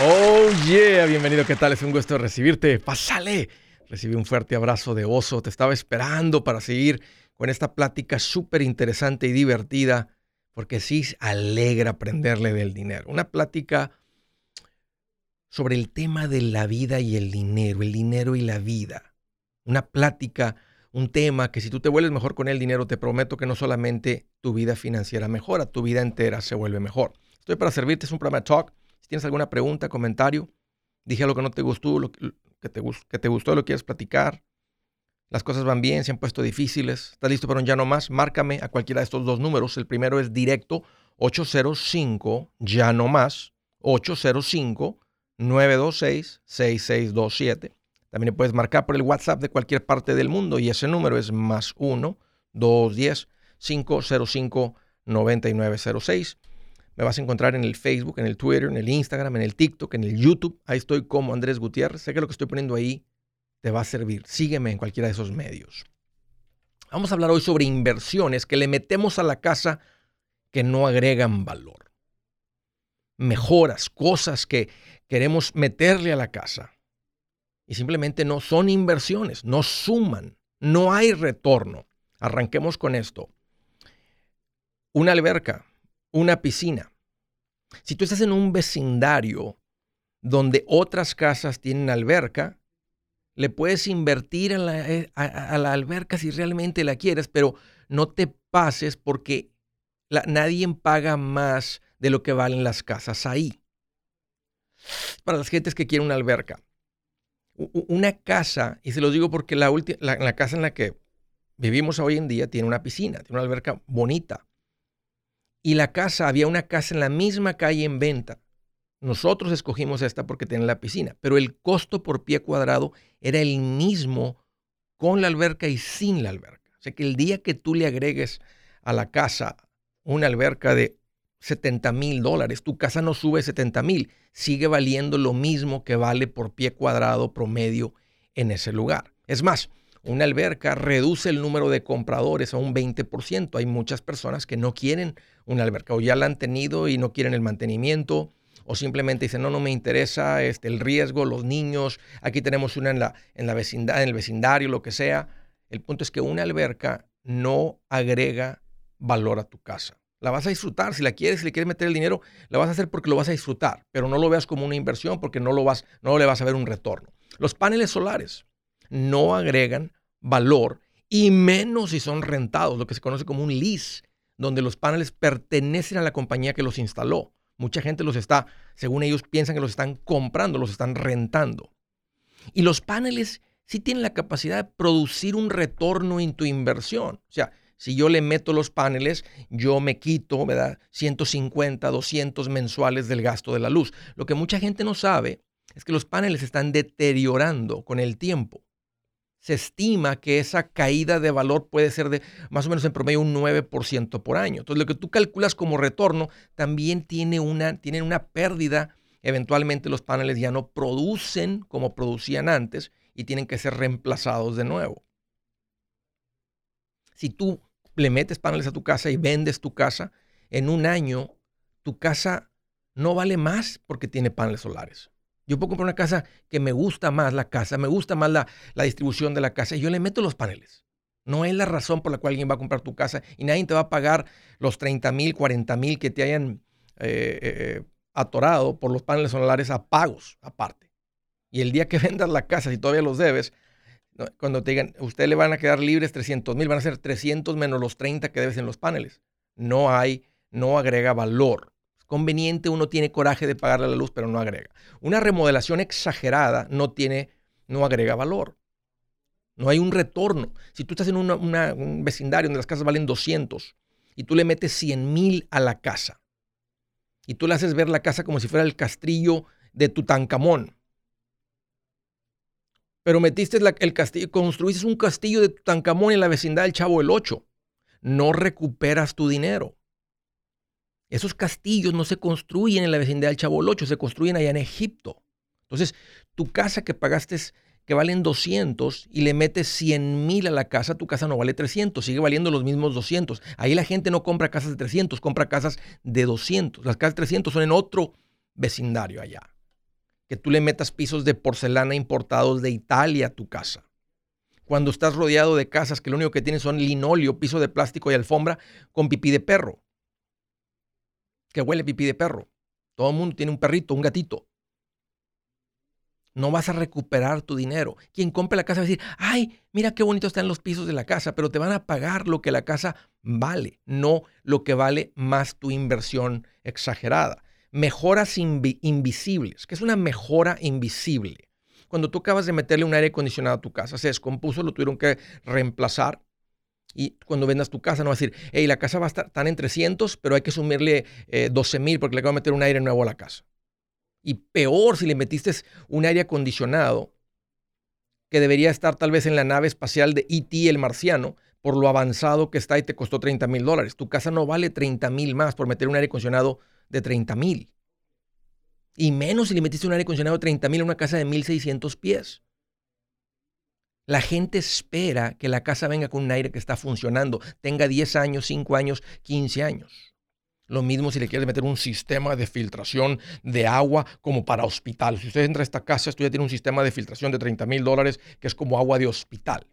Oh yeah, bienvenido, ¿qué tal? Es un gusto recibirte. Pásale. Recibí un fuerte abrazo de oso. Te estaba esperando para seguir con esta plática súper interesante y divertida, porque sí alegra aprenderle del dinero. Una plática sobre el tema de la vida y el dinero, el dinero y la vida. Una plática, un tema que si tú te vuelves mejor con el dinero, te prometo que no solamente tu vida financiera mejora, tu vida entera se vuelve mejor. Estoy para servirte, es un programa de talk tienes alguna pregunta, comentario, dije algo que no te gustó, lo que, te, que te gustó, lo quieres platicar, las cosas van bien, se han puesto difíciles, estás listo para un ya no más, márcame a cualquiera de estos dos números. El primero es directo 805 ya no más 805 926 6627. También puedes marcar por el WhatsApp de cualquier parte del mundo y ese número es más 1 210 505 9906. Me vas a encontrar en el Facebook, en el Twitter, en el Instagram, en el TikTok, en el YouTube. Ahí estoy como Andrés Gutiérrez. Sé que lo que estoy poniendo ahí te va a servir. Sígueme en cualquiera de esos medios. Vamos a hablar hoy sobre inversiones que le metemos a la casa que no agregan valor. Mejoras, cosas que queremos meterle a la casa. Y simplemente no son inversiones, no suman, no hay retorno. Arranquemos con esto. Una alberca, una piscina. Si tú estás en un vecindario donde otras casas tienen alberca, le puedes invertir a la, eh, alberca si realmente la quieres, pero no te pases porque nadie paga más de lo que valen las casas ahí. Para las gentes que quieren una alberca. Una casa, y se los digo porque la, la casa en la que vivimos hoy en día tiene una piscina, tiene una alberca bonita y la casa, había una casa en la misma calle en venta. Nosotros escogimos esta porque tiene la piscina, pero el costo por pie cuadrado era el mismo con la alberca y sin la alberca. O sea que el día que tú le agregues a la casa una alberca de 70 mil dólares, tu casa no sube 70 mil, sigue valiendo lo mismo que vale por pie cuadrado promedio en ese lugar. Es más, una alberca reduce el número de compradores a un 20%. Hay muchas personas que no quieren una alberca o ya la han tenido y no quieren el mantenimiento o simplemente dicen, no, no me interesa este, el riesgo, los niños, aquí tenemos una en, la, en, la vecindad, en el vecindario, lo que sea. El punto es que una alberca no agrega valor a tu casa. La vas a disfrutar, si la quieres, si le quieres meter el dinero, la vas a hacer porque lo vas a disfrutar, pero no lo veas como una inversión porque no, lo vas, no le vas a ver un retorno. Los paneles solares no agregan valor y menos si son rentados, lo que se conoce como un lease donde los paneles pertenecen a la compañía que los instaló. Mucha gente los está, según ellos piensan que los están comprando, los están rentando. Y los paneles sí tienen la capacidad de producir un retorno en tu inversión. O sea, si yo le meto los paneles, yo me quito, ¿verdad? 150, 200 mensuales del gasto de la luz. Lo que mucha gente no sabe es que los paneles están deteriorando con el tiempo se estima que esa caída de valor puede ser de más o menos en promedio un 9% por año. Entonces, lo que tú calculas como retorno también tiene una, tienen una pérdida. Eventualmente los paneles ya no producen como producían antes y tienen que ser reemplazados de nuevo. Si tú le metes paneles a tu casa y vendes tu casa, en un año tu casa no vale más porque tiene paneles solares. Yo puedo comprar una casa que me gusta más la casa, me gusta más la, distribución de la casa y yo le meto los paneles. No es la razón por la cual alguien va a comprar tu casa y nadie te va a pagar los 30 mil, 40 mil que te hayan eh, eh, atorado por los paneles solares a pagos aparte. Y el día que vendas la casa, si todavía los debes, cuando te digan, usted le van a quedar libres 300 mil, van a ser 300 menos los 30 que debes en los paneles. No hay, no agrega valor conveniente, uno tiene coraje de pagarle la luz, pero no agrega. Una remodelación exagerada no tiene, no agrega valor. No hay un retorno. Si tú estás en un vecindario donde las casas valen 200 y tú le metes 100 mil a la casa y tú le haces ver la casa como si fuera el castillo de Tutankamón, pero metiste el castillo, construiste un castillo de Tutankamón en la vecindad del Chavo el 8, no recuperas tu dinero. Esos castillos no se construyen en la vecindad del Chabolocho, se construyen allá en Egipto. Entonces, tu casa que pagaste que valen 200 y le metes 100 mil a la casa, tu casa no vale 300, sigue valiendo los mismos 200. Ahí la gente no compra casas de 300, compra casas de 200. Las casas de 300 son en otro vecindario allá. que tú le metas pisos de porcelana importados de Italia a tu casa. Cuando estás rodeado de casas que lo único que tienen son linóleo, piso de plástico y alfombra con pipí de perro. Que huele pipí de perro. Todo el mundo tiene un perrito, un gatito. No vas a recuperar tu dinero. Quien compre la casa va a decir, ay, mira qué bonito están los pisos de la casa, pero te van a pagar lo que la casa vale, no lo que vale más tu inversión exagerada. Mejoras invisibles. ¿Qué es una mejora invisible? Cuando tú acabas de meterle un aire acondicionado a tu casa, se descompuso, lo tuvieron que reemplazar. Y cuando vendas tu casa, no vas a decir, hey, la casa va a estar tan en 300, pero hay que sumirle 12 eh, mil porque le acabo de meter un aire nuevo a la casa. Y peor si le metiste un aire acondicionado que debería estar tal vez en la nave espacial de ET, el marciano, por lo avanzado que está y te costó 30 mil dólares. Tu casa no vale 30 mil más por meter un aire acondicionado de 30 mil. Y menos si le metiste un aire acondicionado de 30 mil a una casa de 1600 pies. La gente espera que la casa venga con un aire que está funcionando, tenga 10 años, 5 años, 15 años. Lo mismo si le quieres meter un sistema de filtración de agua como para hospital. Si usted entra a esta casa, esto ya tiene un sistema de filtración de 30 mil dólares que es como agua de hospital.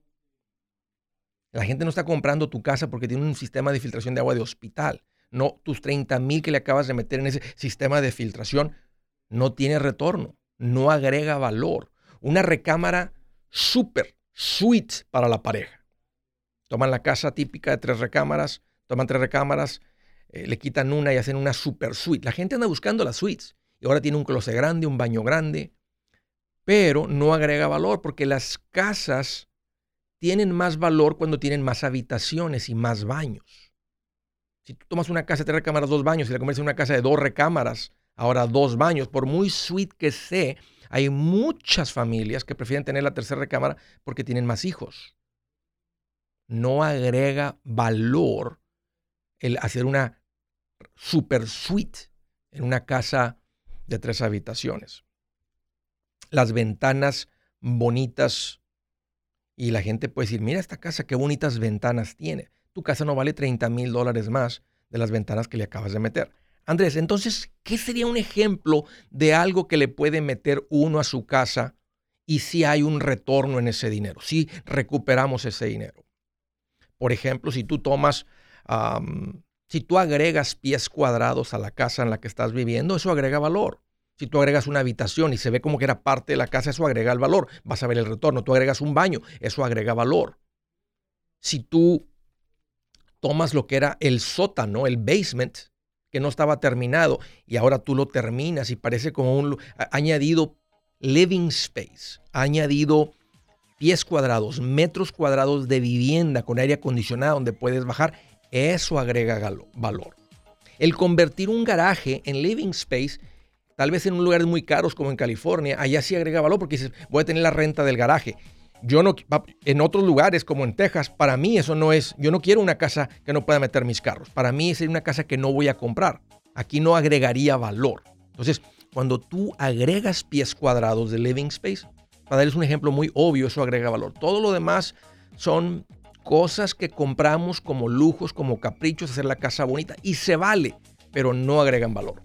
La gente no está comprando tu casa porque tiene un sistema de filtración de agua de hospital. No, tus 30 mil que le acabas de meter en ese sistema de filtración no tiene retorno, no agrega valor. Una recámara súper suite para la pareja. Toman la casa típica de tres recámaras, toman tres recámaras, eh, le quitan una y hacen una super suite. La gente anda buscando las suites y ahora tiene un closet grande, un baño grande, pero no agrega valor porque las casas tienen más valor cuando tienen más habitaciones y más baños. Si tú tomas una casa de tres recámaras, dos baños y la conviertes en una casa de dos recámaras, ahora dos baños, por muy suite que sea, hay muchas familias que prefieren tener la tercera recámara porque tienen más hijos. No agrega valor el hacer una super suite en una casa de tres habitaciones. Las ventanas bonitas y la gente puede decir, mira esta casa, qué bonitas ventanas tiene. Tu casa no vale 30 mil dólares más de las ventanas que le acabas de meter. Andrés, entonces, ¿qué sería un ejemplo de algo que le puede meter uno a su casa y si hay un retorno en ese dinero, si recuperamos ese dinero? Por ejemplo, si tú tomas si tú agregas pies cuadrados a la casa en la que estás viviendo, eso agrega valor. Si tú agregas una habitación y se ve como que era parte de la casa, eso agrega el valor. Vas a ver el retorno. Tú agregas un baño, eso agrega valor. Si tú tomas lo que era el sótano, el basement, que no estaba terminado, y ahora tú lo terminas y parece como un... Añadido living space, añadido pies cuadrados, metros cuadrados de vivienda con aire acondicionado donde puedes bajar eso agrega valor. El convertir un garaje en living space, tal vez en un lugar muy caros como en California, allá sí agrega valor porque dices, voy a tener la renta del garaje. Yo no, en otros lugares como en Texas, para mí eso no es, yo no quiero una casa que no pueda meter mis carros. Para mí es una casa que no voy a comprar. Aquí no agregaría valor. Entonces, cuando tú agregas pies cuadrados de living space, para darles un ejemplo muy obvio, eso agrega valor. Todo lo demás son cosas que compramos como lujos, como caprichos, hacer la casa bonita y se vale, pero no agregan valor.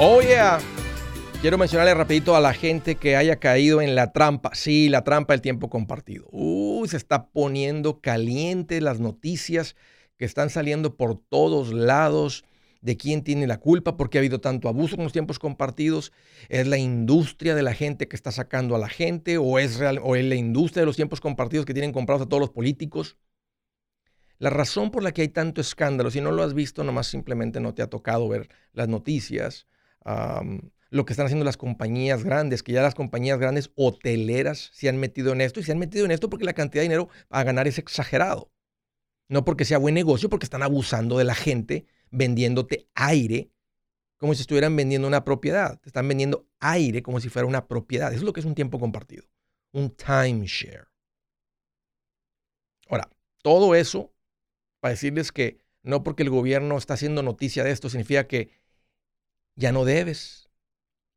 Oh yeah. Quiero mencionarle rapidito a la gente que haya caído en la trampa. Sí, la trampa del tiempo compartido. Uy, se está poniendo caliente las noticias que están saliendo por todos lados de quién tiene la culpa, porque ha habido tanto abuso con los tiempos compartidos. ¿Es la industria de la gente que está sacando a la gente o es, real, o es la industria de los tiempos compartidos que tienen comprados a todos los políticos? La razón por la que hay tanto escándalo, si no lo has visto, nomás simplemente no te ha tocado ver las noticias lo que están haciendo las compañías grandes, que ya las compañías grandes hoteleras se han metido en esto y se han metido en esto porque la cantidad de dinero a ganar es exagerado. No porque sea buen negocio, porque están abusando de la gente, vendiéndote aire como si estuvieran vendiendo una propiedad. Te están vendiendo aire como si fuera una propiedad. Eso es lo que es un tiempo compartido. Un timeshare. Ahora, todo eso para decirles que no porque el gobierno está haciendo noticia de esto significa que ya no debes,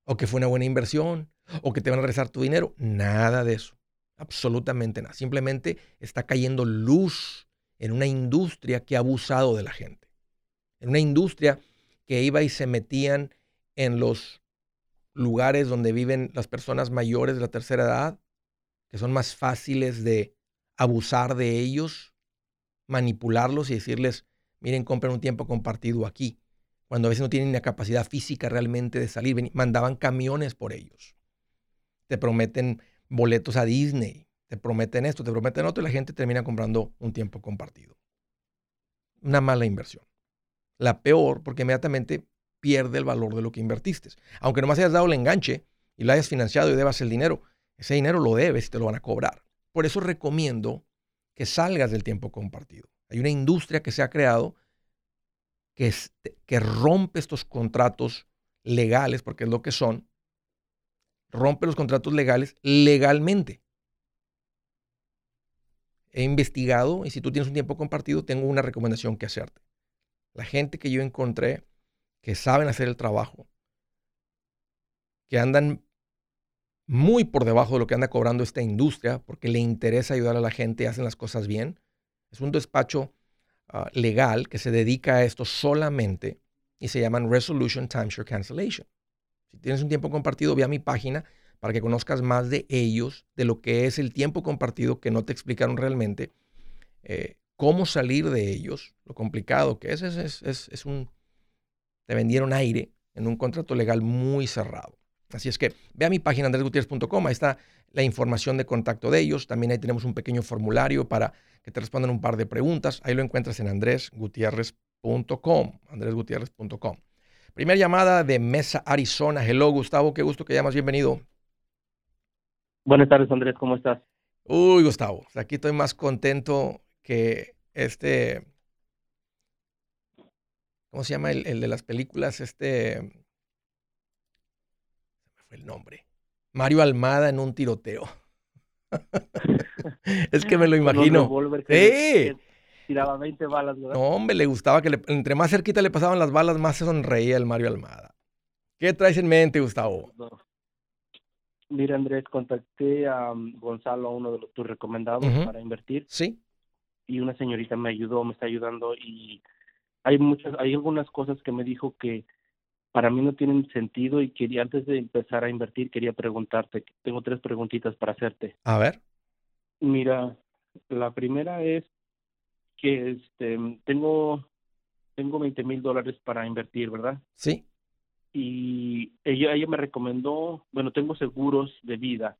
o que fue una buena inversión, o que te van a regresar tu dinero. Nada de eso. Absolutamente nada. Simplemente está cayendo luz en una industria que ha abusado de la gente. En una industria que iba y se metían en los lugares donde viven las personas mayores de la tercera edad, que son más fáciles de abusar de ellos, manipularlos y decirles, miren, compren un tiempo compartido aquí cuando a veces no tienen la capacidad física realmente de salir. Mandaban camiones por ellos. Te prometen boletos a Disney, te prometen esto, te prometen otro y la gente termina comprando un tiempo compartido. Una mala inversión. La peor porque inmediatamente pierde el valor de lo que invertiste. Aunque nomás hayas dado el enganche y lo hayas financiado y debas el dinero, ese dinero lo debes y te lo van a cobrar. Por eso recomiendo que salgas del tiempo compartido. Hay una industria que se ha creado que, rompe estos contratos legales, porque es lo que son, rompe los contratos legales legalmente. He investigado y si tú tienes un tiempo compartido, tengo una recomendación que hacerte. La gente que yo encontré que saben hacer el trabajo, que andan muy por debajo de lo que anda cobrando esta industria, porque le interesa ayudar a la gente y hacen las cosas bien. Es un despacho Ah, legal que se dedica a esto solamente y se llaman Resolution Timeshare Cancellation. Si tienes un tiempo compartido, ve a mi página para que conozcas más de ellos, de lo que es el tiempo compartido que no te explicaron realmente, eh, cómo salir de ellos, lo complicado que es, es, es, es un, te vendieron aire en un contrato legal muy cerrado. Así es que ve a mi página andresgutierrez.com, ahí está la información de contacto de ellos. También ahí tenemos un pequeño formulario para que te respondan un par de preguntas. Ahí lo encuentras en andresgutierrez.com, andresgutierrez.com. Primera llamada de Mesa, Arizona. Hello, Gustavo, qué gusto que llamas, bienvenido. Buenas tardes, Andrés, ¿cómo estás? Uy, Gustavo, aquí estoy más contento que este, ¿cómo se llama el, el de las películas? Este, fue el nombre. Mario Almada en un tiroteo. es que me lo imagino. sí. tiraba 20 balas, ¿verdad? No, hombre, le gustaba que entre más cerquita le pasaban las balas, más se sonreía el Mario Almada. ¿Qué traes en mente, Gustavo? Mira, Andrés, contacté a um, Gonzalo, uno de los, tus recomendados para invertir. Sí. Y una señorita me ayudó, me está ayudando y hay muchas, hay algunas cosas que me dijo que para mí no tienen sentido y quería antes de empezar a invertir quería preguntarte, tengo tres preguntitas para hacerte. A ver. Mira, la primera es que este tengo tengo 20 mil dólares para invertir, ¿verdad? Sí. Y ella ella me recomendó, bueno, tengo seguros de vida.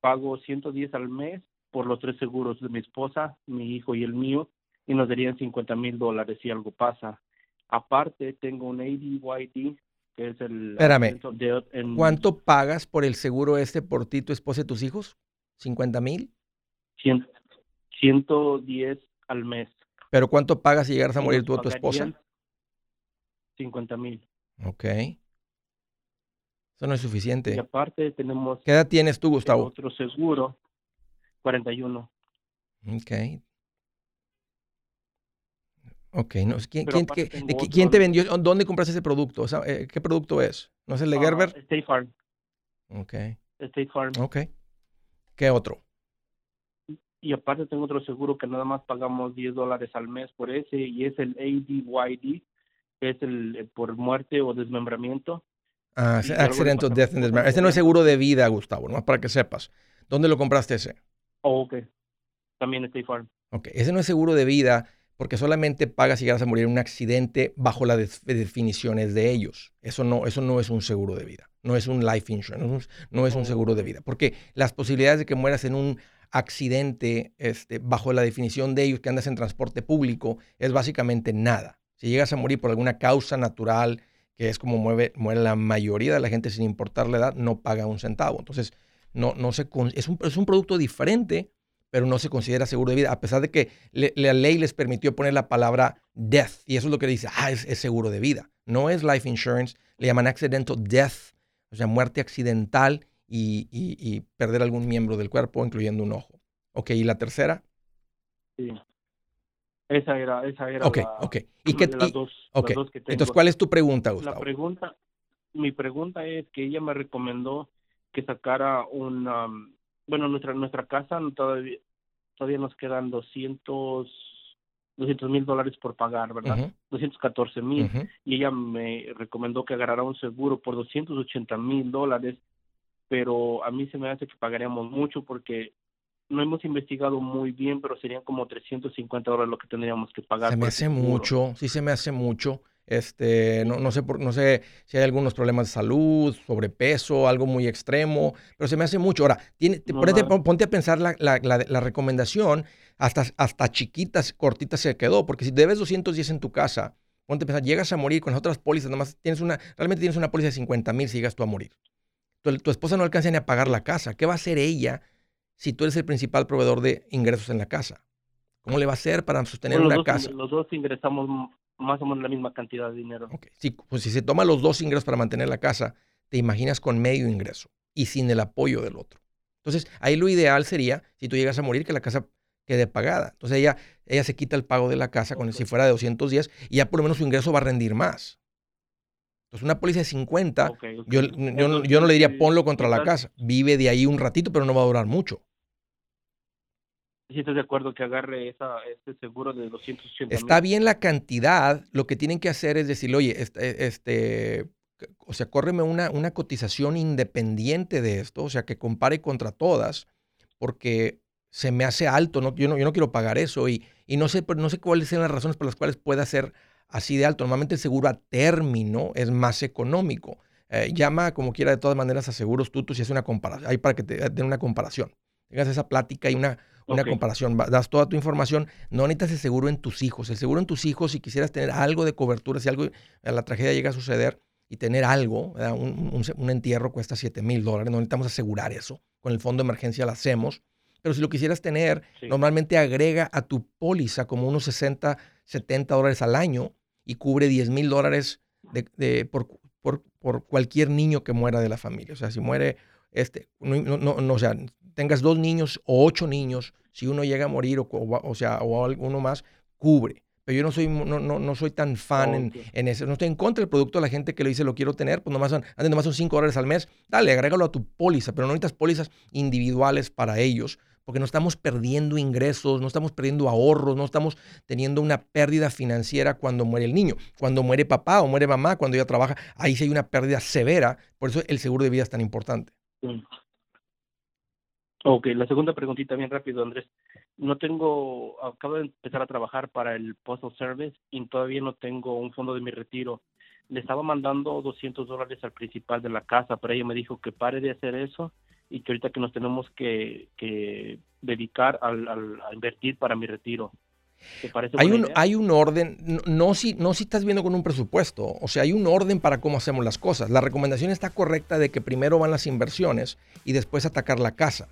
Pago 110 al mes por los tres seguros de mi esposa, mi hijo y el mío y nos darían 50 mil dólares si algo pasa. Aparte, tengo un ADYD, que es el... Espérame, ¿cuánto pagas por el seguro este por ti, tu esposa y tus hijos? ¿50 mil? 110 al mes. ¿Pero cuánto pagas si llegaras a morir tú o tu esposa? 50 mil. Ok. Eso no es suficiente. Y aparte tenemos... ¿Qué edad tienes tú, Gustavo? Otro seguro, 41. Ok. Ok, no, ¿quién, quién, ¿quién te vendió? ¿Dónde compraste ese producto? Eh, ¿Qué producto es? ¿No es el de ah, Gerber? State Farm. Ok. State Farm. Ok. ¿Qué otro? Y aparte tengo otro seguro que nada más pagamos 10 dólares al mes por ese y es el ADYD, que es el, eh, por muerte o desmembramiento. Ah, Accident of Death and Dismemberment. Ese no es seguro de vida, Gustavo, nomás para que sepas. ¿Dónde lo compraste ese? Oh, ok. También State Farm. Ok, ese no es seguro de vida porque solamente pagas si llegas a morir en un accidente bajo las definiciones de ellos. Eso no, eso no es un seguro de vida, no es un life insurance, no es un seguro de vida, porque las posibilidades de que mueras en un accidente este, bajo la definición de ellos que andas en transporte público es básicamente nada. Si llegas a morir por alguna causa natural, que es como muere, muere la mayoría de la gente sin importar la edad, no paga un centavo. Entonces, no, no se, es, un, es un producto diferente pero no se considera seguro de vida, a pesar de que la ley les permitió poner la palabra death, y eso es lo que dice, ah, es, seguro de vida. No es life insurance, le llaman accidental death, o sea, muerte accidental y, perder algún miembro del cuerpo, incluyendo un ojo. Ok, ¿y la tercera? Sí. Esa era, esa era Ok, ok. ¿Y qué, las dos, okay. que tengo. Entonces, ¿cuál es tu pregunta, Gustavo? La pregunta, mi pregunta es que ella me recomendó que sacara un, bueno, nuestra nuestra casa todavía, todavía nos quedan 200 mil dólares por pagar, ¿verdad? 214 mil. Y ella me recomendó que agarrara un seguro por 280 mil dólares, pero a mí se me hace que pagaríamos mucho porque no hemos investigado muy bien, pero serían como 350 dólares lo que tendríamos que pagar. Se me hace mucho, sí se me hace mucho. Este, no, no, sé por, no sé si hay algunos problemas de salud, sobrepeso, algo muy extremo, pero se me hace mucho. Ahora, tiene, ponte, a pensar la, la, la, recomendación, hasta, hasta chiquitas, cortitas se quedó, porque si debes 210 en tu casa, ponte a pensar, llegas a morir con las otras pólizas, nomás tienes una, realmente tienes una póliza de 50 mil si llegas tú a morir. Tu, tu, esposa no alcanza ni a pagar la casa. ¿Qué va a hacer ella si tú eres el principal proveedor de ingresos en la casa? ¿Cómo le va a hacer para sostener una casa? Los dos ingresamos más o menos la misma cantidad de dinero. Sí, pues si se toma los dos ingresos para mantener la casa, te imaginas con medio ingreso y sin el apoyo del otro. Entonces, ahí lo ideal sería, si tú llegas a morir, que la casa quede pagada. Entonces ella, ella se quita el pago de la casa con si fuera de 210 y ya por lo menos su ingreso va a rendir más. Entonces, una póliza de 50, Yo, yo, yo, no le diría ponlo contra la casa. Vive de ahí un ratito, pero no va a durar mucho si estás de acuerdo que agarre esa, este seguro de 280 Está bien la cantidad, lo que tienen que hacer es decir, oye, este, este o sea, córreme una, una cotización independiente de esto, o sea, que compare contra todas, porque se me hace alto, ¿no? Yo, no, yo no quiero pagar eso y, y no, sé, no sé cuáles son las razones por las cuales pueda ser así de alto. Normalmente el seguro a término es más económico. Eh, llama como quiera de todas maneras a seguros tutos y es una comparación, ahí para que te den una comparación. Tengas esa plática y una, una comparación. Das toda tu información. No necesitas el seguro en tus hijos. El seguro en tus hijos, si quisieras tener algo de cobertura, si algo, la tragedia llega a suceder y tener algo, un, entierro cuesta 7 mil dólares. No necesitamos asegurar eso. Con el fondo de emergencia lo hacemos. Pero si lo quisieras tener, normalmente agrega a tu póliza como unos 60, 70 dólares al año y cubre 10 mil dólares de, por, por, por, cualquier niño que muera de la familia. O sea, si muere, este, no, no, no, o sea, tengas dos niños o ocho niños, si uno llega a morir o, o, sea, o alguno más, cubre. Pero yo no soy, no, no, no soy tan fan en, en, eso. No estoy en contra del producto de la gente que le dice lo quiero tener, pues nomás son, nomás son 5 dólares al mes. Dale, agrégalo a tu póliza, pero no necesitas pólizas individuales para ellos, porque no estamos perdiendo ingresos, no estamos perdiendo ahorros, no estamos teniendo una pérdida financiera cuando muere el niño. Cuando muere papá o muere mamá, cuando ella trabaja, ahí sí hay una pérdida severa. Por eso el seguro de vida es tan importante. Ok, la segunda preguntita bien rápido, Andrés. No tengo, acabo de empezar a trabajar para el Postal Service y todavía no tengo un fondo de mi retiro. Le estaba mandando 200 dólares al principal de la casa, pero ella me dijo que pare de hacer eso y que ahorita que nos tenemos que, que dedicar al, a invertir para mi retiro. ¿Te parece hay, un, hay un orden, no, no, si, no si estás viendo con un presupuesto, o sea, hay un orden para cómo hacemos las cosas. La recomendación está correcta de que primero van las inversiones y después atacar la casa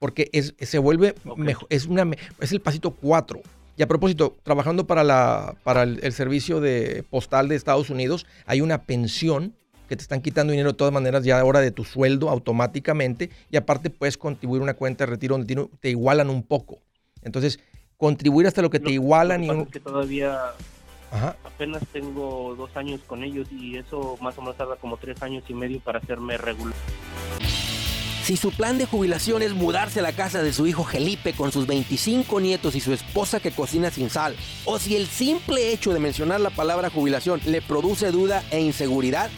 porque es, se vuelve mejor, es, una, es el pasito 4. Y a propósito, trabajando para, la, para el, servicio de postal de Estados Unidos, hay una pensión que te están quitando dinero de todas maneras ya ahora de tu sueldo automáticamente y aparte puedes contribuir una cuenta de retiro donde te igualan un poco. Entonces, contribuir hasta lo que te igualan y... que todavía apenas tengo dos años con ellos y eso más o menos tarda como tres años y medio para hacerme regular. Si su plan de jubilación es mudarse a la casa de su hijo Felipe con sus 25 nietos y su esposa que cocina sin sal, o si el simple hecho de mencionar la palabra jubilación le produce duda e inseguridad,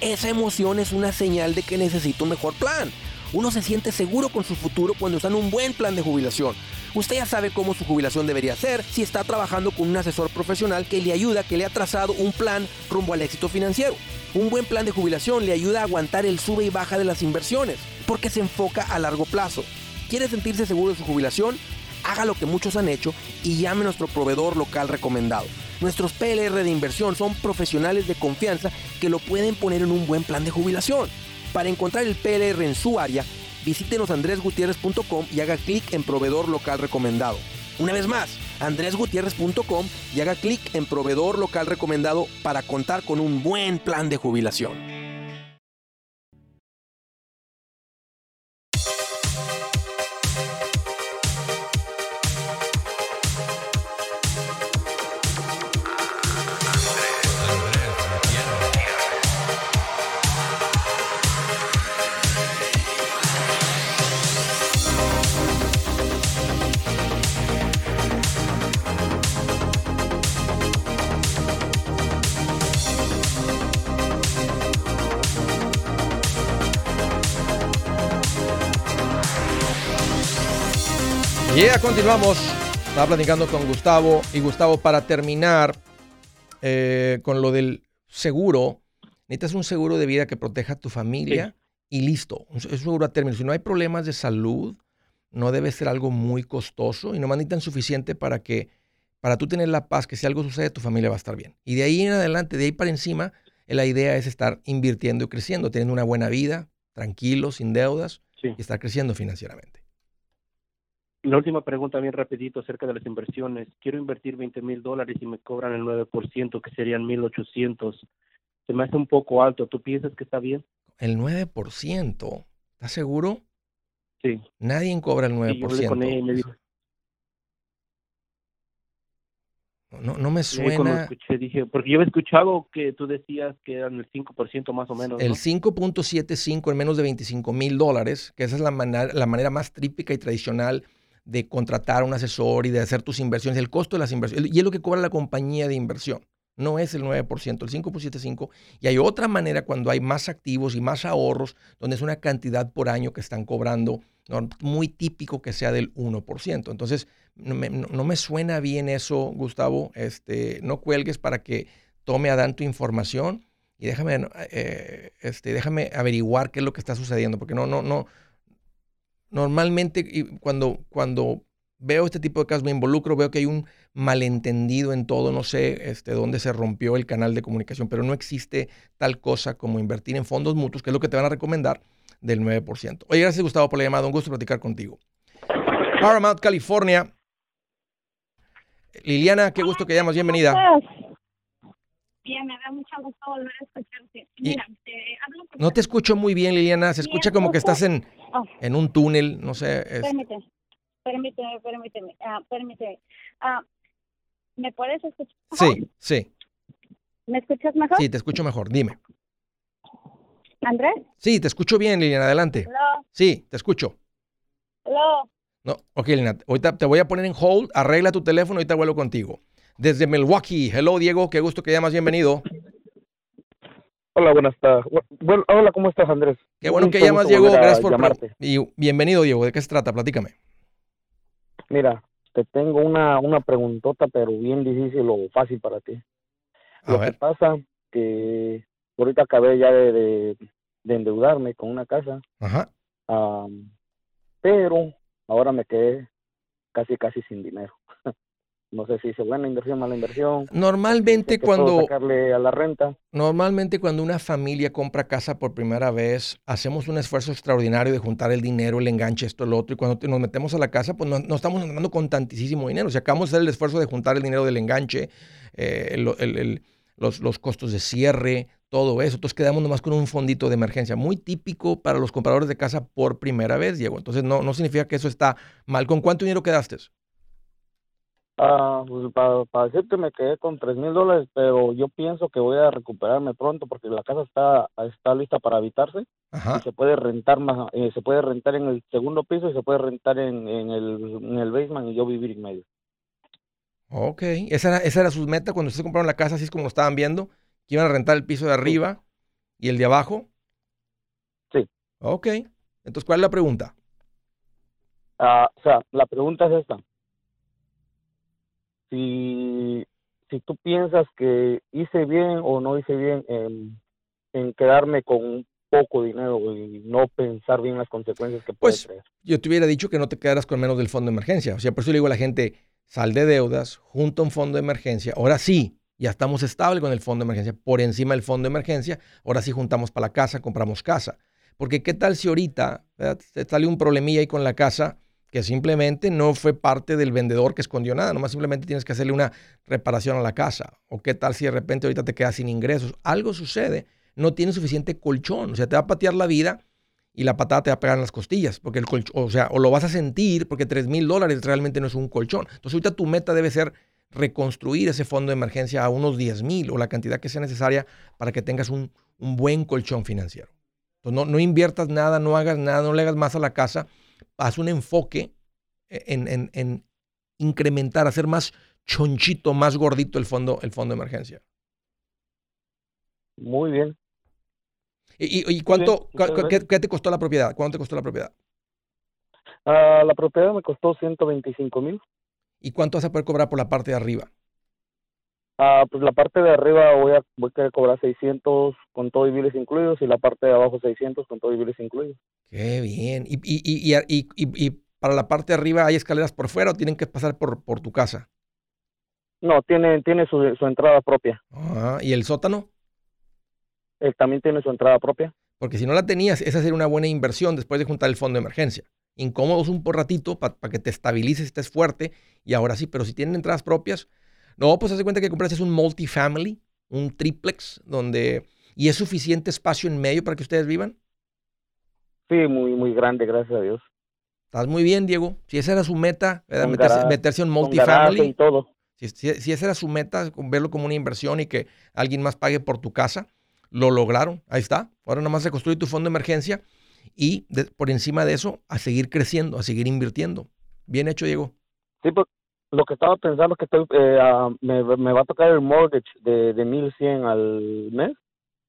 esa emoción es una señal de que necesita un mejor plan. Uno se siente seguro con su futuro cuando está en un buen plan de jubilación. Usted ya sabe cómo su jubilación debería ser si está trabajando con un asesor profesional que le ayuda, que le ha trazado un plan rumbo al éxito financiero. Un buen plan de jubilación le ayuda a aguantar el sube y baja de las inversiones, porque se enfoca a largo plazo. ¿Quiere sentirse seguro de su jubilación? Haga lo que muchos han hecho y llame a nuestro proveedor local recomendado. Nuestros PLR de inversión son profesionales de confianza que lo pueden poner en un buen plan de jubilación. Para encontrar el PLR en su área, visítenos andresgutierrez.com y haga clic en proveedor local recomendado. Una vez más, andresgutierrez.com y haga clic en proveedor local recomendado para contar con un buen plan de jubilación. Continuamos. Estaba platicando con Gustavo. Y Gustavo, para terminar eh, con lo del seguro, necesitas un seguro de vida que proteja a tu familia y listo. Es un seguro a término. Si no hay problemas de salud, no debe ser algo muy costoso y no ni tan suficiente para que, para tú tener la paz, que si algo sucede, tu familia va a estar bien. Y de ahí en adelante, de ahí para encima, la idea es estar invirtiendo y creciendo, teniendo una buena vida, tranquilo, sin deudas y estar creciendo financieramente. La última pregunta bien rapidito acerca de las inversiones. Quiero invertir 20 mil dólares y me cobran el 9%, que serían 1.800. Se me hace un poco alto. ¿Tú piensas que está bien? El 9%. ¿Estás seguro? Sí. Nadie cobra el 9%. no, no me suena. Escuché, dije, porque yo he escuchado que tú decías que eran el 5% más o menos. El 5.75 en menos de 25 mil dólares, que esa es la manera, la manera más típica y tradicional de contratar a un asesor y de hacer tus inversiones, el costo de las inversiones, y es lo que cobra la compañía de inversión. No es el 9%, el 5.75. Y hay otra manera cuando hay más activos y más ahorros, donde es una cantidad por año que están cobrando, muy típico que sea del 1%. Entonces, no me, no me suena bien eso, Gustavo. Este, no cuelgues para que tome a Dan tu información y déjame, eh, este, déjame averiguar qué es lo que está sucediendo, porque no, no, no, normalmente cuando, cuando veo este tipo de casos, me involucro, veo que hay un malentendido en todo, no sé este, dónde se rompió el canal de comunicación, pero no existe tal cosa como invertir en fondos mutuos, que es lo que te van a recomendar del 9%. Oye, gracias Gustavo por la llamada, un gusto platicar contigo. Paramount, California. Liliana, qué gusto que llamas, bienvenida. Bien, me da mucho gusto volver a escucharte. Mira, te hablo No te escucho muy bien, Liliana, se escucha como que estás en, Oh. en un túnel, no sé. Permíteme, permíteme, permíteme, ah, permíteme. Ah, ¿Me puedes escuchar? Sí, sí. ¿Me escuchas mejor? Sí, te escucho mejor, dime. ¿Andrés? Sí, te escucho bien, Liliana, adelante. Sí, te escucho. Hello. No, ok, Lina, ahorita te voy a poner en hold, arregla tu teléfono y ahorita vuelvo contigo. Desde Milwaukee, hello Diego, qué gusto que llamas, bienvenido. Hola, buenas tardes. Bueno, hola, ¿cómo estás, Andrés? Qué bueno Mucho que llamas, Diego, gracias por... llamarte. Y bienvenido, Diego, ¿de qué se trata? Platícame. Mira, te tengo una, una preguntota, pero bien difícil o fácil para ti. A Lo que ver, pasa que ahorita acabé ya de, de, de endeudarme con una casa, ajá. pero ahora me quedé casi, casi sin dinero. No sé si hice buena inversión, mala inversión. Normalmente cuando... sacarle a la renta. Normalmente cuando una familia compra casa por primera vez, hacemos un esfuerzo extraordinario de juntar el dinero, el enganche, esto, lo otro, y cuando nos metemos a la casa, pues no, no estamos andando con tantísimo dinero. Si acabamos de hacer el esfuerzo de juntar el dinero del enganche, eh, el- el- el- los, los costos de cierre, todo eso, entonces quedamos nomás con un fondito de emergencia, muy típico para los compradores de casa por primera vez, Diego. Entonces no, no significa que eso está mal. ¿Con cuánto dinero quedaste? Ah, pues para, decirte me quedé con tres mil dólares, pero yo pienso que voy a recuperarme pronto porque la casa está, está lista para habitarse. Ajá. y se puede rentar más eh, se puede rentar en el segundo piso y se puede rentar en, en el en el basement y yo vivir en medio Ok, esa era, esa era su meta cuando ustedes compraron la casa, así es como lo estaban viendo, que iban a rentar el piso de arriba y el de abajo. Sí. Ok, entonces, ¿cuál es la pregunta? Ah, o sea la pregunta es esta si si tú piensas que hice bien o no hice bien en, en quedarme con un poco dinero y no pensar bien las consecuencias que puede Pues, Yo te hubiera dicho que no te quedaras con menos del fondo de emergencia. O sea, por eso le digo a la gente, sal de deudas, junta un fondo de emergencia. Ahora sí, ya estamos estables con el fondo de emergencia, por encima del fondo de emergencia. Ahora sí juntamos para la casa, compramos casa. Porque qué tal si ahorita ¿verdad? te sale un problemilla ahí con la casa que simplemente no fue parte del vendedor que escondió nada, nomás simplemente tienes que hacerle una reparación a la casa. O qué tal si de repente ahorita te quedas sin ingresos. Algo sucede, no tienes suficiente colchón, o sea, te va a patear la vida y la patada te va a pegar en las costillas, porque el colchón, o sea, o lo vas a sentir porque 3 mil dólares realmente no es un colchón. Entonces ahorita tu meta debe ser reconstruir ese fondo de emergencia a unos 10 mil o la cantidad que sea necesaria para que tengas un, un buen colchón financiero. Entonces no, no inviertas nada, no hagas nada, no le hagas más a la casa, haz un enfoque en, en- en incrementar, hacer más chonchito, más gordito el fondo, el fondo de emergencia. muy bien ¿Y, cuánto, cu- qué te costó la propiedad? ¿Cuánto te costó la propiedad? Ah, la propiedad me costó 125 mil ¿Y cuánto vas a poder cobrar por la parte de arriba? Ah, pues la parte de arriba voy a, voy a querer cobrar 600 con todo y biles incluidos y la parte de abajo 600 con todo y biles incluidos. Qué bien. ¿Y, y, y, y- y- y- y para la parte de arriba hay escaleras por fuera o tienen que pasar por, por tu casa? No, tiene, tiene su, su entrada propia. Ah, ¿Y el sótano? Él también tiene su entrada propia. Porque si no la tenías, esa sería una buena inversión después de juntar el fondo de emergencia. Incómodos un por ratito para que te estabilices, estés fuerte y ahora sí, pero si tienen entradas propias, no, pues haz de cuenta que compraste un multifamily, un triplex, donde... ¿Y es suficiente espacio en medio para que ustedes vivan? Sí, muy, muy grande, gracias a Dios. Estás muy bien, Diego. Si esa era su meta, meterse, meterse en multifamily. y todo. Si, si- si esa era su meta, verlo como una inversión y que alguien más pague por tu casa, lo lograron. Ahí está. Ahora nada más reconstruye tu fondo de emergencia y de- por encima de eso, a seguir creciendo, a seguir invirtiendo. Bien hecho, Diego. Sí, pues lo que estaba pensando es que estoy, eh, ah, me, me va a tocar el mortgage de, de 1100 al mes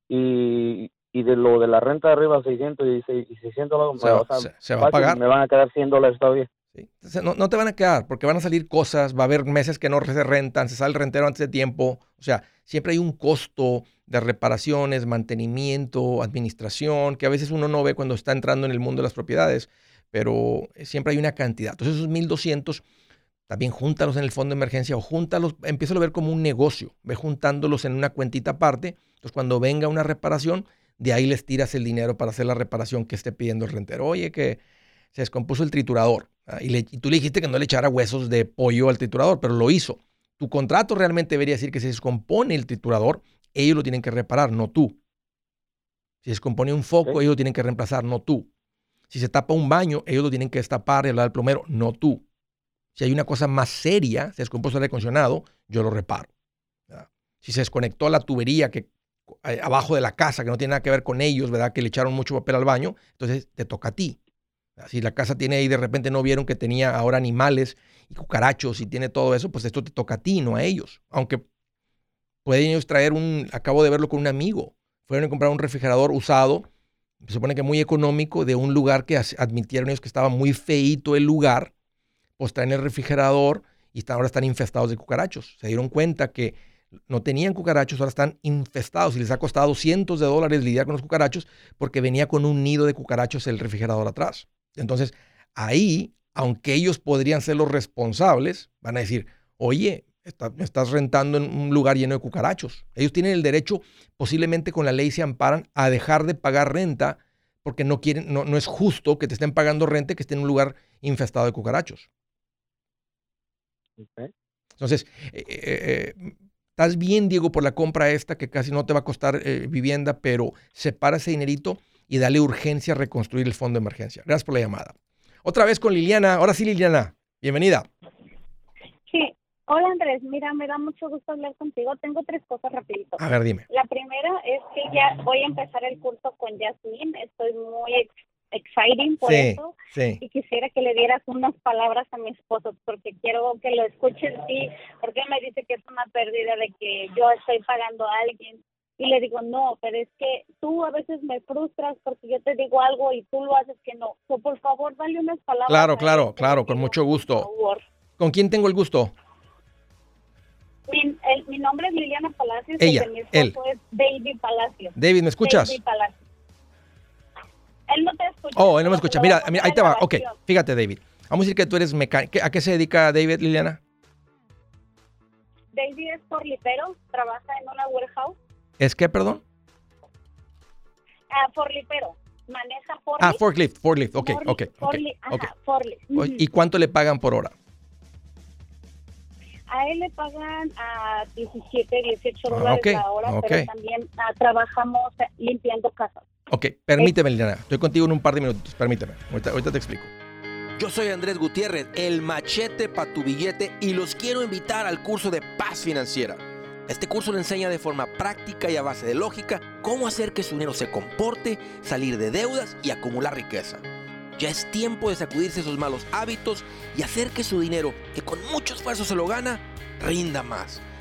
y, y de lo de la renta de arriba 600 y, seis- y 600 dólares, Se va, o sea, se- se va a pagar. me van a quedar 100 dólares todavía. ¿sí? Entonces, no, no te van a quedar porque van a salir cosas, va a haber meses que no se rentan, se sale el rentero antes de tiempo. O sea, siempre hay un costo de reparaciones, mantenimiento, administración, que a veces uno no ve cuando está entrando en el mundo de las propiedades, pero siempre hay una cantidad. Entonces esos 1.200 también júntalos en el fondo de emergencia o júntalos, empieza a ver como un negocio, ve juntándolos en una cuentita aparte. Entonces cuando venga una reparación, de ahí les tiras el dinero para hacer la reparación que esté pidiendo el rentero. Oye, que se descompuso el triturador. ah, Y, le- y tú le dijiste que no le echara huesos de pollo al triturador, pero lo hizo. Tu contrato realmente debería decir que si se descompone el triturador, ellos lo tienen que reparar, no tú. Si se descompone un foco, ellos lo tienen que reemplazar, no tú. Si se tapa un baño, ellos lo tienen que destapar y hablar al plomero, no tú. Si hay una cosa más seria, se descompuso el aire acondicionado, yo lo reparo. Si se desconectó la tubería que eh, abajo de la casa, que no tiene nada que ver con ellos, ¿verdad? Que le echaron mucho papel al baño, entonces te toca a ti. Si la casa tiene ahí, de repente no vieron que tenía ahora animales y cucarachos y tiene todo eso, pues esto te toca a ti, no a ellos. Aunque pueden ellos traer un, acabo de verlo con un amigo, fueron a comprar un refrigerador usado, se supone que muy económico, de un lugar que admitieron ellos que estaba muy feito el lugar, pues traen el refrigerador y ahora están infestados de cucarachos. Se dieron cuenta que no tenían cucarachos, ahora están infestados y les ha costado cientos de dólares lidiar con los cucarachos porque venía con un nido de cucarachos el refrigerador atrás. Entonces, ahí, aunque ellos podrían ser los responsables, van a decir, oye, me estás rentando en un lugar lleno de cucarachos. Ellos tienen el derecho, posiblemente con la ley se amparan, a dejar de pagar renta porque no quieren, no, no es justo que te estén pagando renta que esté en un lugar infestado de cucarachos. Entonces, eh, eh, eh, estás bien, Diego, por la compra esta que casi no te va a costar vivienda, pero separa ese dinerito y dale urgencia a reconstruir el fondo de emergencia. Gracias por la llamada. Otra vez con Liliana. Ahora sí, Liliana. Bienvenida. Sí. Hola Andrés, mira, me da mucho gusto hablar contigo. Tengo tres cosas rapidito. A ver, dime. La primera es que ya voy a empezar el curso con Jasmine. Estoy muy exciting por eso. Y quisiera que le dieras unas palabras a mi esposo porque quiero que lo escuchen sí, porque me dice que es una pérdida de que yo estoy pagando a alguien. Y le digo, no, pero es que tú a veces me frustras porque yo te digo algo y tú lo haces que no. por favor, dale unas palabras. Claro, claro, claro, con mucho gusto. ¿Con quién tengo el gusto? Mi, mi nombre es Liliana Palacios. Ella, mi esposo es David Palacios. David, ¿me escuchas? David Palacios. Él no te escucha. Oh, él no me escucha. Mira, mira ahí te va. Ok, fíjate, David. Vamos a decir que tú eres mecánico. ¿A qué se dedica David, Liliana? David es forlipero, trabaja en una warehouse. ¿Es qué, perdón? Uh, forlipero. Maneja forklift. Ah, forklift, forklift, ok, ok. okay, okay. forklift. ¿Y cuánto le pagan por hora? A él le pagan a 17, 18 ah, dólares la hora, pero también uh, trabajamos limpiando casas. Ok, permíteme, Liliana. Estoy contigo en un par de minutos. Permíteme. Ahorita, te explico. Yo soy Andrés Gutiérrez, el machete para tu billete, y los quiero invitar al curso de paz financiera. Este curso le enseña de forma práctica y a base de lógica cómo hacer que su dinero se comporte, salir de deudas y acumular riqueza. Ya es tiempo de sacudirse esos malos hábitos y hacer que su dinero, que con mucho esfuerzo se lo gana, rinda más.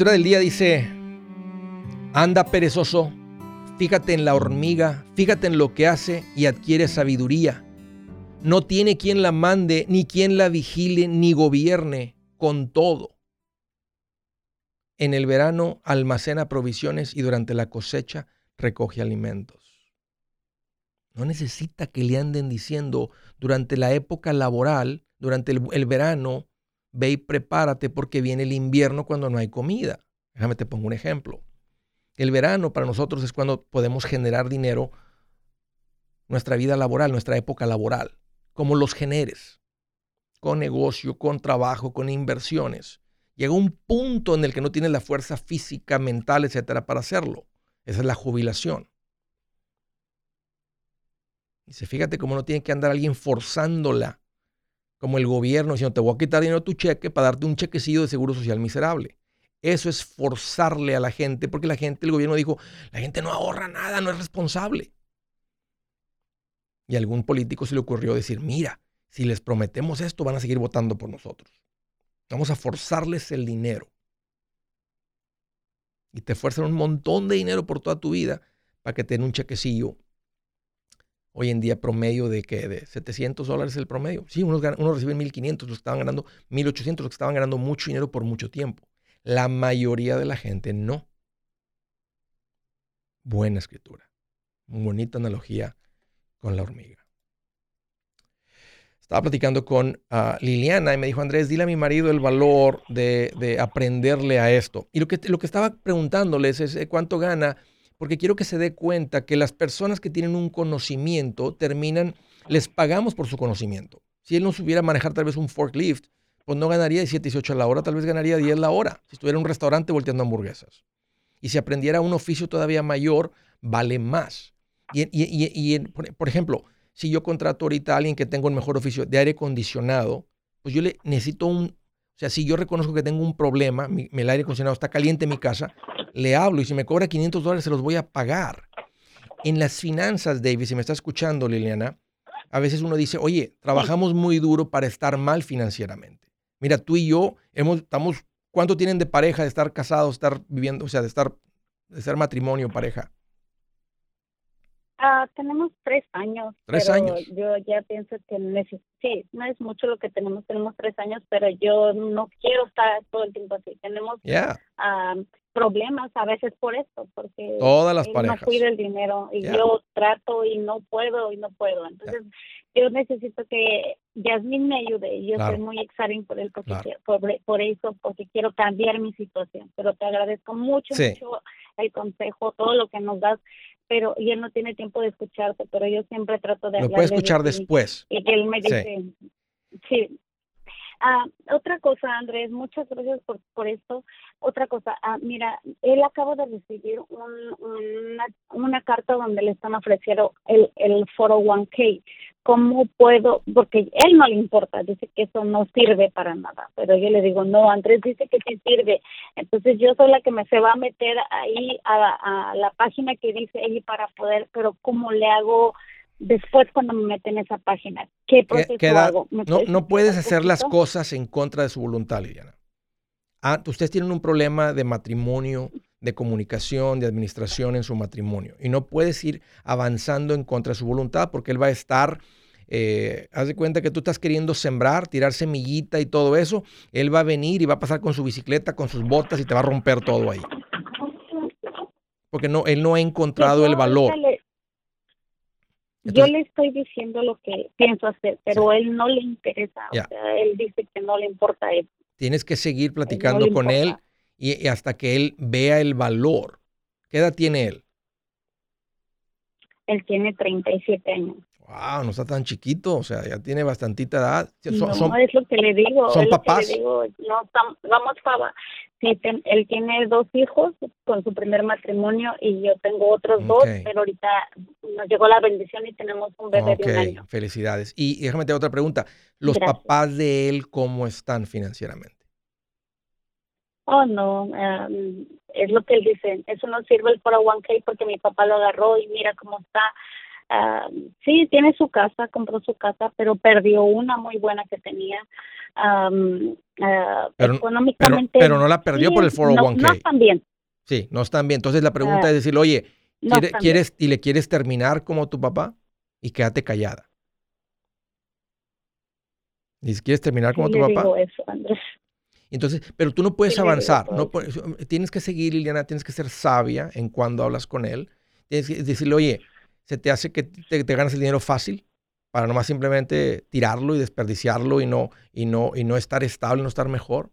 Escritura del día dice, anda perezoso, fíjate en la hormiga, fíjate en lo que hace y adquiere sabiduría. No tiene quien la mande, ni quien la vigile, ni gobierne con todo. En el verano almacena provisiones y durante la cosecha recoge alimentos. No necesita que le anden diciendo durante la época laboral, durante el, el verano, ve y prepárate porque viene el invierno cuando no hay comida. Déjame te pongo un ejemplo. El verano para nosotros es cuando podemos generar dinero, nuestra vida laboral, nuestra época laboral, como los generes, con negocio, con trabajo, con inversiones. Llega un punto en el que no tienes la fuerza física, mental, etcétera, para hacerlo. Esa es la jubilación. Dice, fíjate cómo no tiene que andar alguien forzándola como el gobierno diciendo, te voy a quitar dinero de tu cheque para darte un chequecillo de seguro social miserable. Eso es forzarle a la gente, porque la gente, el gobierno dijo, la gente no ahorra nada, no es responsable. Y a algún político se le ocurrió decir, mira, si les prometemos esto, van a seguir votando por nosotros. Vamos a forzarles el dinero. Y te fuerzan un montón de dinero por toda tu vida para que te den un chequecillo hoy en día promedio de que de 700 dólares el promedio. Sí, unos, unos reciben 1500, los que estaban ganando 1800, los que estaban ganando mucho dinero por mucho tiempo. La mayoría de la gente no. Buena escritura. Bonita analogía con la hormiga. Estaba platicando con ah, Liliana y me dijo, Andrés, dile a mi marido el valor de, aprenderle a esto. Y lo que, lo que estaba preguntándoles es eh, cuánto gana, porque quiero que se dé cuenta que las personas que tienen un conocimiento terminan, les pagamos por su conocimiento. Si él no supiera manejar tal vez un forklift, pues no ganaría 17, 18 a la hora, tal vez ganaría 10 la hora, si estuviera en un restaurante volteando hamburguesas. Y si aprendiera un oficio todavía mayor, vale más. Y, por ejemplo, si yo contrato ahorita a alguien que tenga un mejor oficio de aire acondicionado, pues yo le necesito un, o sea, si yo reconozco que tengo un problema, el aire acondicionado está caliente en mi casa, le hablo y si me cobra 500 dólares se los voy a pagar. En las finanzas, David, si me está escuchando, Liliana, a veces uno dice, oye, trabajamos muy duro para estar mal financieramente. Mira, tú y yo hemos, estamos, ¿cuánto tienen de pareja, de estar casados, estar viviendo, o sea, de estar, de ser matrimonio, pareja? Ah, tenemos tres años. Tres pero años. Yo ya pienso que sí, no es mucho lo que tenemos, tenemos tres años, pero yo no quiero estar todo el tiempo así. Tenemos problemas a veces por esto, porque Todas las parejas. no cuida el dinero y yo trato y no puedo y no puedo. Entonces, yo necesito que Yasmin me ayude y yo estoy muy excited por, él porque por, por, eso, porque quiero cambiar mi situación. Pero te agradezco mucho, mucho el consejo, todo lo que nos das pero y él no tiene tiempo de escucharte, pero yo siempre trato de Lo puede escuchar después. Y él me dice, sí. Ah, otra cosa, Andrés, muchas gracias por, por esto. Otra cosa, ah, mira, él acaba de recibir un, una, una carta donde le están ofreciendo el, el 401k ¿cómo puedo? Porque él no le importa, dice que eso no sirve para nada, pero yo le digo, no, Andrés dice que sí sirve, entonces yo soy la que me se va a meter ahí a, la página que dice ahí para poder, pero ¿cómo le hago? Después cuando me meten en esa página, ¿qué proceso hago? No, no puedes hacer las cosas en contra de su voluntad, Liliana. Ah, ustedes tienen un problema de matrimonio, de comunicación, de administración en su matrimonio. Y no puedes ir avanzando en contra de su voluntad porque él va a estar, eh, haz de cuenta que tú estás queriendo sembrar, tirar semillita y todo eso. Él va a venir y va a pasar con su bicicleta, con sus botas y te va a romper todo ahí. Porque no, él no ha encontrado el valor. Yo le estoy diciendo lo que pienso hacer, pero él no le interesa. O sea, él dice que no le importa eso. Tienes que seguir platicando con él y, hasta que él vea el valor. ¿Qué edad tiene él? Él tiene 37 años. Wow, no está tan chiquito, o sea, ya tiene bastantita edad. no, es lo que le digo. ¿Son papás? no, vamos para... él tiene dos hijos con su primer matrimonio y yo tengo otros dos, pero ahorita nos llegó la bendición y tenemos un bebé de un año. felicidades. Y déjame te otra pregunta. ¿Los papás de él cómo están financieramente? oh no, em, es lo que él dice, eso no sirve el 401k porque mi papá lo agarró y mira cómo está. Um, sí, tiene su casa, compró su casa, pero perdió una muy buena que tenía. Um, pero, económicamente. Pero, no la perdió por el 401k. No, están bien. Sí, no están bien. Entonces la pregunta es decirle, oye, ¿quieres y le quieres terminar como tu papá? Y quédate callada. ¿Y quieres terminar como tu papá? eso, Andrés. Entonces, pero tú no puedes avanzar, no tienes que seguir, Liliana, tienes que ser sabia en cuando hablas con él. Tienes que decirle, oye, ¿se te hace que te, ganas el dinero fácil? Para nomás simplemente tirarlo y desperdiciarlo y no, y no, y no estar estable, no estar mejor.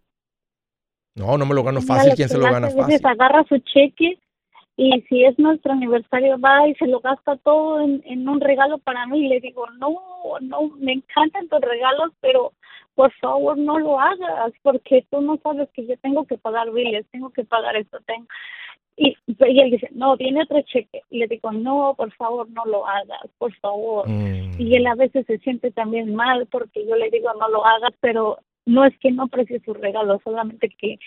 No, no me lo gano fácil, ¿quién se lo gana fácil? agarra su cheque y si es nuestro aniversario va y se lo gasta todo en, en un regalo para mí. Y le digo, no, no, me encantan tus regalos, pero por favor no lo hagas porque tú no sabes que yo tengo que pagar biles, tengo que pagar esto, tengo. Y, y él dice, no, viene otro cheque. Y le digo, no, por favor, no lo hagas, por favor. Mm. Y él a veces se siente también mal porque yo le digo, no lo hagas, pero no es que no aprecie su regalo, solamente que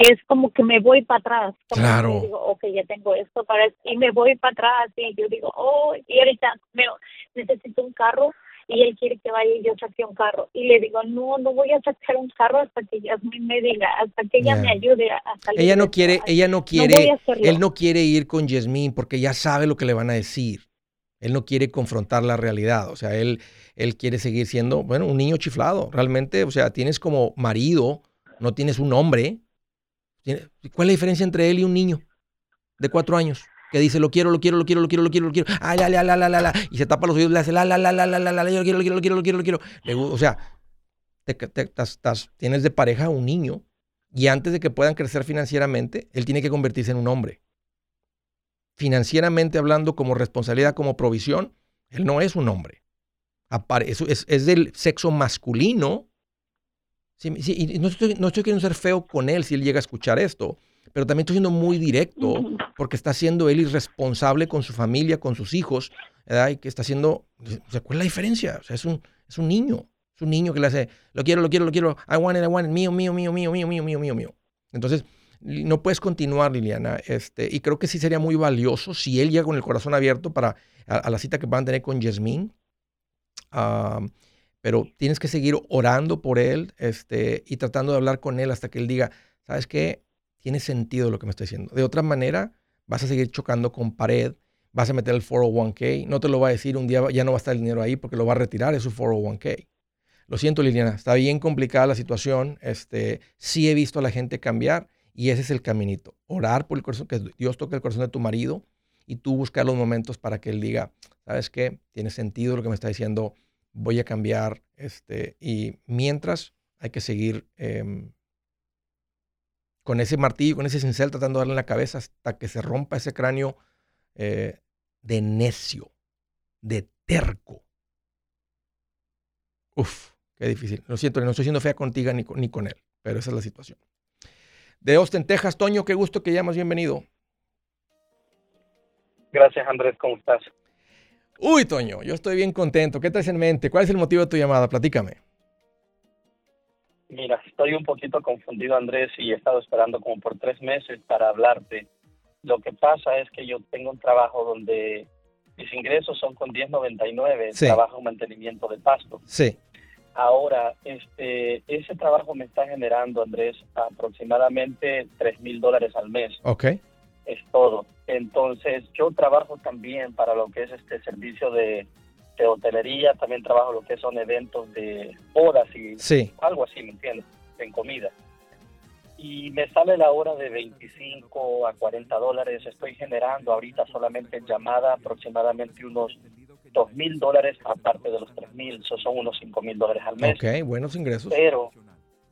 que es como que me voy para atrás. claro. Y digo, ok, ya tengo esto para y me voy para atrás y yo digo, oh, y ahorita me, necesito un carro y él quiere que vaya y yo saque un carro. Y le digo, no, no voy a sacar un carro hasta que ella me diga, hasta que ella me ayude a, salir. Ella no quiere, ella no quiere, él no quiere ir con Yasmín porque ya sabe lo que le van a decir. Él no quiere confrontar la realidad, o sea, él, él quiere seguir siendo, bueno, un niño chiflado. Realmente, o sea, tienes como marido, no tienes un hombre. ¿Cuál es la diferencia entre él y un niño de cuatro años? Que dice, lo quiero, lo quiero, lo quiero, lo quiero, lo quiero, lo quiero. Ah, la, la, la, la, la. Y se tapa los oídos le hace la, la, la, la, la, la, lo quiero, lo quiero, lo quiero, lo quiero, lo quiero. O sea, te, te, estás, tienes de pareja a un niño y antes de que puedan crecer financieramente, él tiene que convertirse en un hombre. Financieramente hablando, como responsabilidad, como provisión, él no es un hombre. Es, es, es del sexo masculino. Sí, sí, y no, estoy, no estoy queriendo ser feo con él si él llega a escuchar esto, pero también estoy siendo muy directo porque está siendo él irresponsable con su familia, con sus hijos, ¿verdad? Y que está haciendo, o sea, ¿cuál es la diferencia? O sea, es un, es un niño, es un niño que le hace, lo quiero, lo quiero, lo quiero, I want it, I want it, mío, mío, mío, mío, mío, mío, mío, mío, mío. Entonces, no puedes continuar, Liliana, este, y creo que sí sería muy valioso si él llega con el corazón abierto para a, la cita que van a tener con Yasmín. pero tienes que seguir orando por él este, y tratando de hablar con él hasta que él diga, ¿sabes qué? Tiene sentido lo que me está diciendo. De otra manera, vas a seguir chocando con pared, vas a meter el 401k, no te lo va a decir un día, ya no va a estar el dinero ahí porque lo va a retirar, es su 401k. Lo siento, Liliana, está bien complicada la situación. Este, sí he visto a la gente cambiar y ese es el caminito. Orar por el corazón, que Dios toque el corazón de tu marido y tú buscar los momentos para que él diga, ¿sabes qué? Tiene sentido lo que me está diciendo, voy a cambiar. Este, y mientras hay que seguir em, con ese martillo, con ese cincel, tratando de darle en la cabeza hasta que se rompa ese cráneo eh, de necio, de terco. Uf, qué difícil. Lo siento, no estoy siendo fea contigo ni con, ni con él, pero esa es la situación. De Austin, Texas, Toño, qué gusto que llamas, bienvenido. Gracias, Andrés, ¿cómo estás? Uy, Toño, yo estoy bien contento. ¿Qué traes en mente? ¿Cuál es el motivo de tu llamada? Platícame. Mira, estoy un poquito confundido, Andrés, y he estado esperando como por tres meses para hablarte. Lo que pasa es que yo tengo un trabajo donde mis ingresos son con 10.99, sí. trabajo en mantenimiento de pasto. Sí. Ahora, este, ese trabajo me está generando, Andrés, aproximadamente tres mil dólares al mes. Ok. Es todo. Entonces, yo trabajo también para lo que es este servicio de de hotelería, también trabajo lo que son eventos de bodas y algo así, ¿me entiendes? En comida. Y me sale la hora de 25 a 40 dólares. Estoy generando ahorita solamente en llamada aproximadamente unos 2 mil dólares, aparte de los 3 mil, eso son unos 5 mil dólares al mes. Ok, buenos ingresos. Pero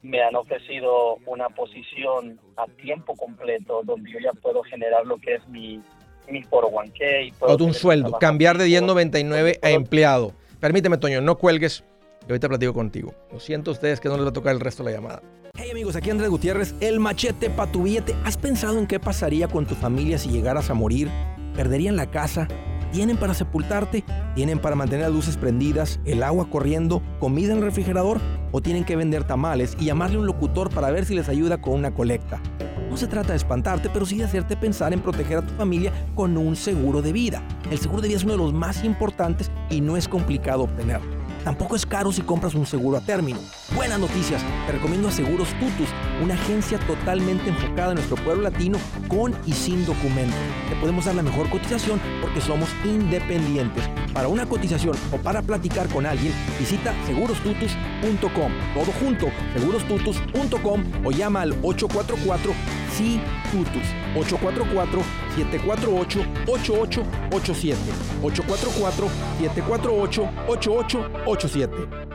me han ofrecido una posición a tiempo completo donde yo ya puedo generar lo que es mi mi 401k. O un sueldo, cambiar de 10.99 a empleado. Permíteme, Toño, no cuelgues. Y ahorita platico contigo. Lo siento a ustedes que no les va a tocar el resto de la llamada. Hey amigos, aquí Andrés Gutiérrez, el machete para tu billete. ¿Has pensado en qué pasaría con tu familia si llegaras a morir? ¿Perderían la casa? ¿Tienen para sepultarte? ¿Tienen para mantener las luces prendidas, el agua corriendo, comida en el refrigerador? ¿O tienen que vender tamales y llamarle a un locutor para ver si les ayuda con una colecta? No se trata de espantarte, pero sí de hacerte pensar en proteger a tu familia con un seguro de vida. El seguro de vida es uno de los más importantes y no es complicado obtenerlo. Tampoco es caro si compras un seguro a término. Buenas noticias, te recomiendo a Seguros Tutus, una agencia totalmente enfocada en nuestro pueblo latino con y sin documentos. Te podemos dar la mejor cotización porque somos independientes. Para una cotización o para platicar con alguien, visita segurostutus.com. Todo junto, segurostutus.com o llama al 844 sí Tutus 844-748-8887. 844-748-8887.